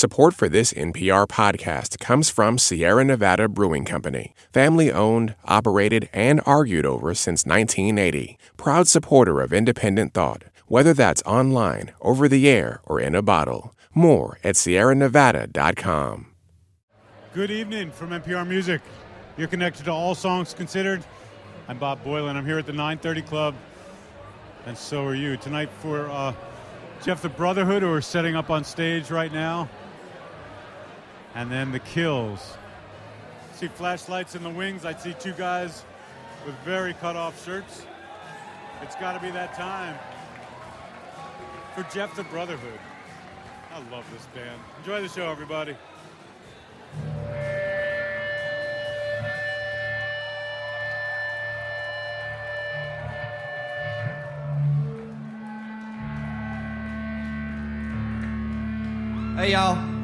Support for this NPR podcast comes from Sierra Nevada Brewing Company, family owned, operated, and argued over since 1980. Proud supporter of independent thought, whether that's online, over the air, or in a bottle. More at sierranevada.com. Good evening from NPR Music. You're connected to All Songs Considered. I'm Bob Boilen. I'm here at the 930 Club, and so are you. Tonight for uh, Jeff the Brotherhood, who are setting up on stage right now and then the kills. See flashlights in the wings. I see two guys with very cut off shirts. It's got to be that time for Jeff the Brotherhood. I love this band. Enjoy the show, everybody. Hey, y'all.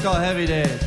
Song's called Heavy Days.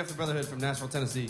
Jeff the Brotherhood from Nashville, Tennessee.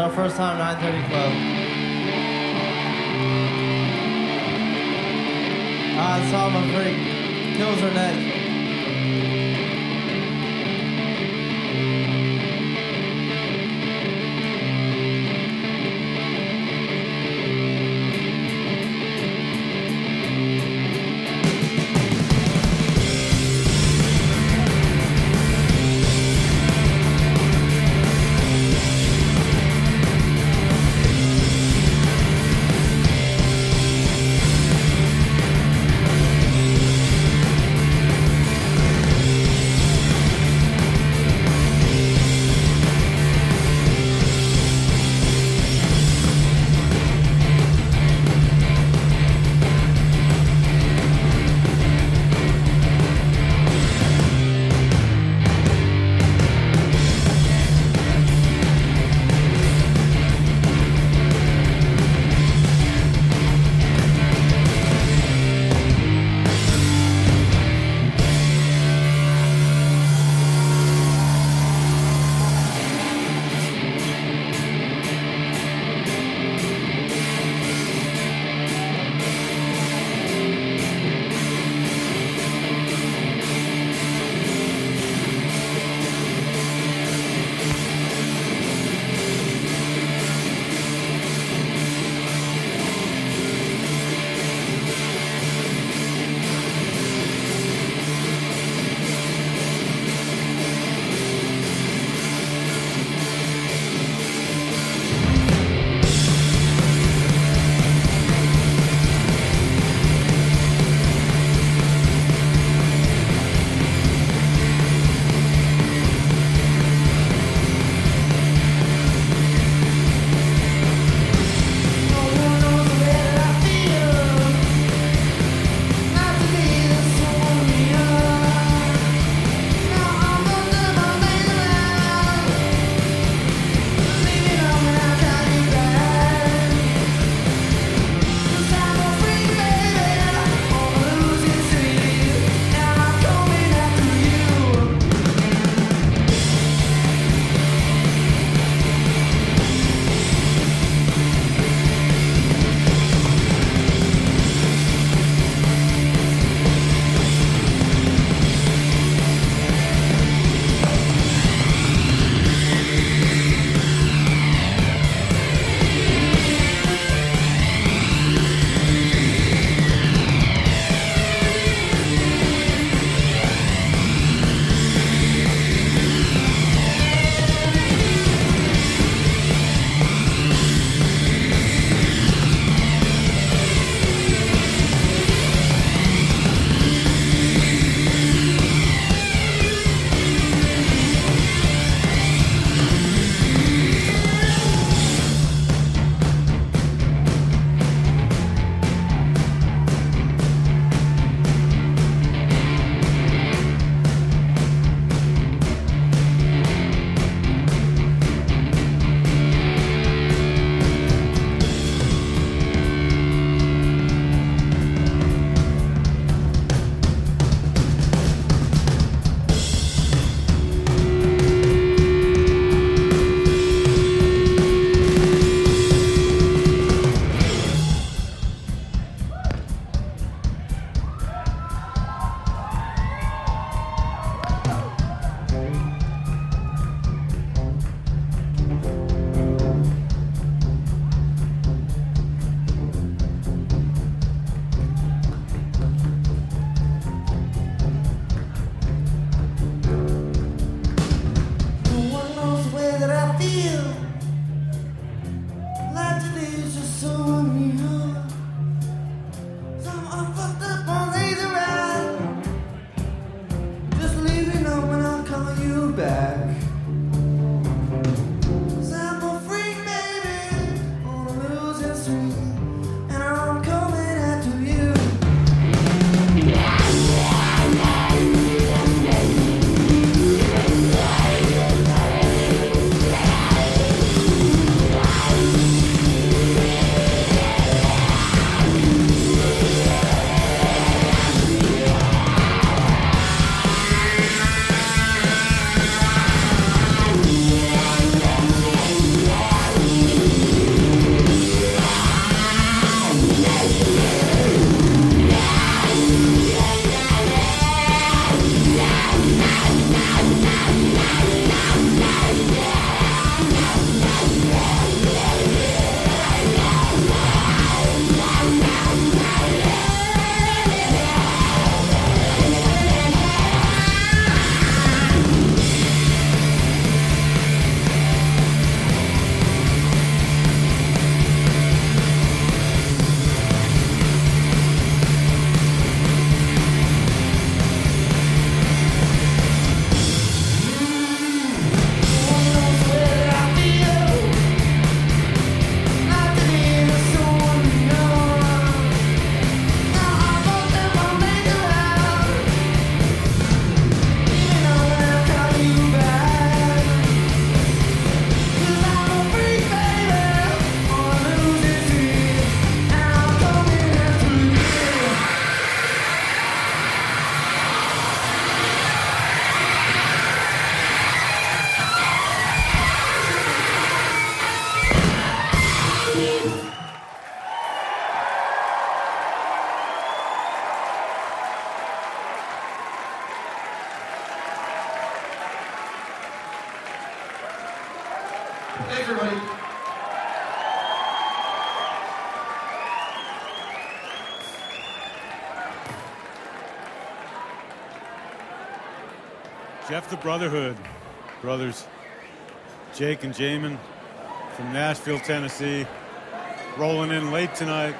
Our first time 930 Club. Ah, it's all my freak. Kills her neck. Brotherhood, brothers Jake and Jamin from Nashville, Tennessee, rolling in late tonight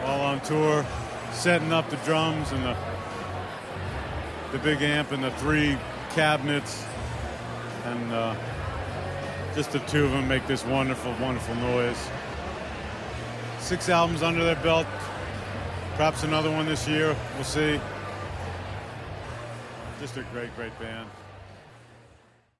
while on tour, setting up the drums and the the big amp and the three cabinets, and uh, just the two of them make this wonderful, wonderful noise. Six albums under their belt, perhaps another one this year. We'll see. Just a great, great band.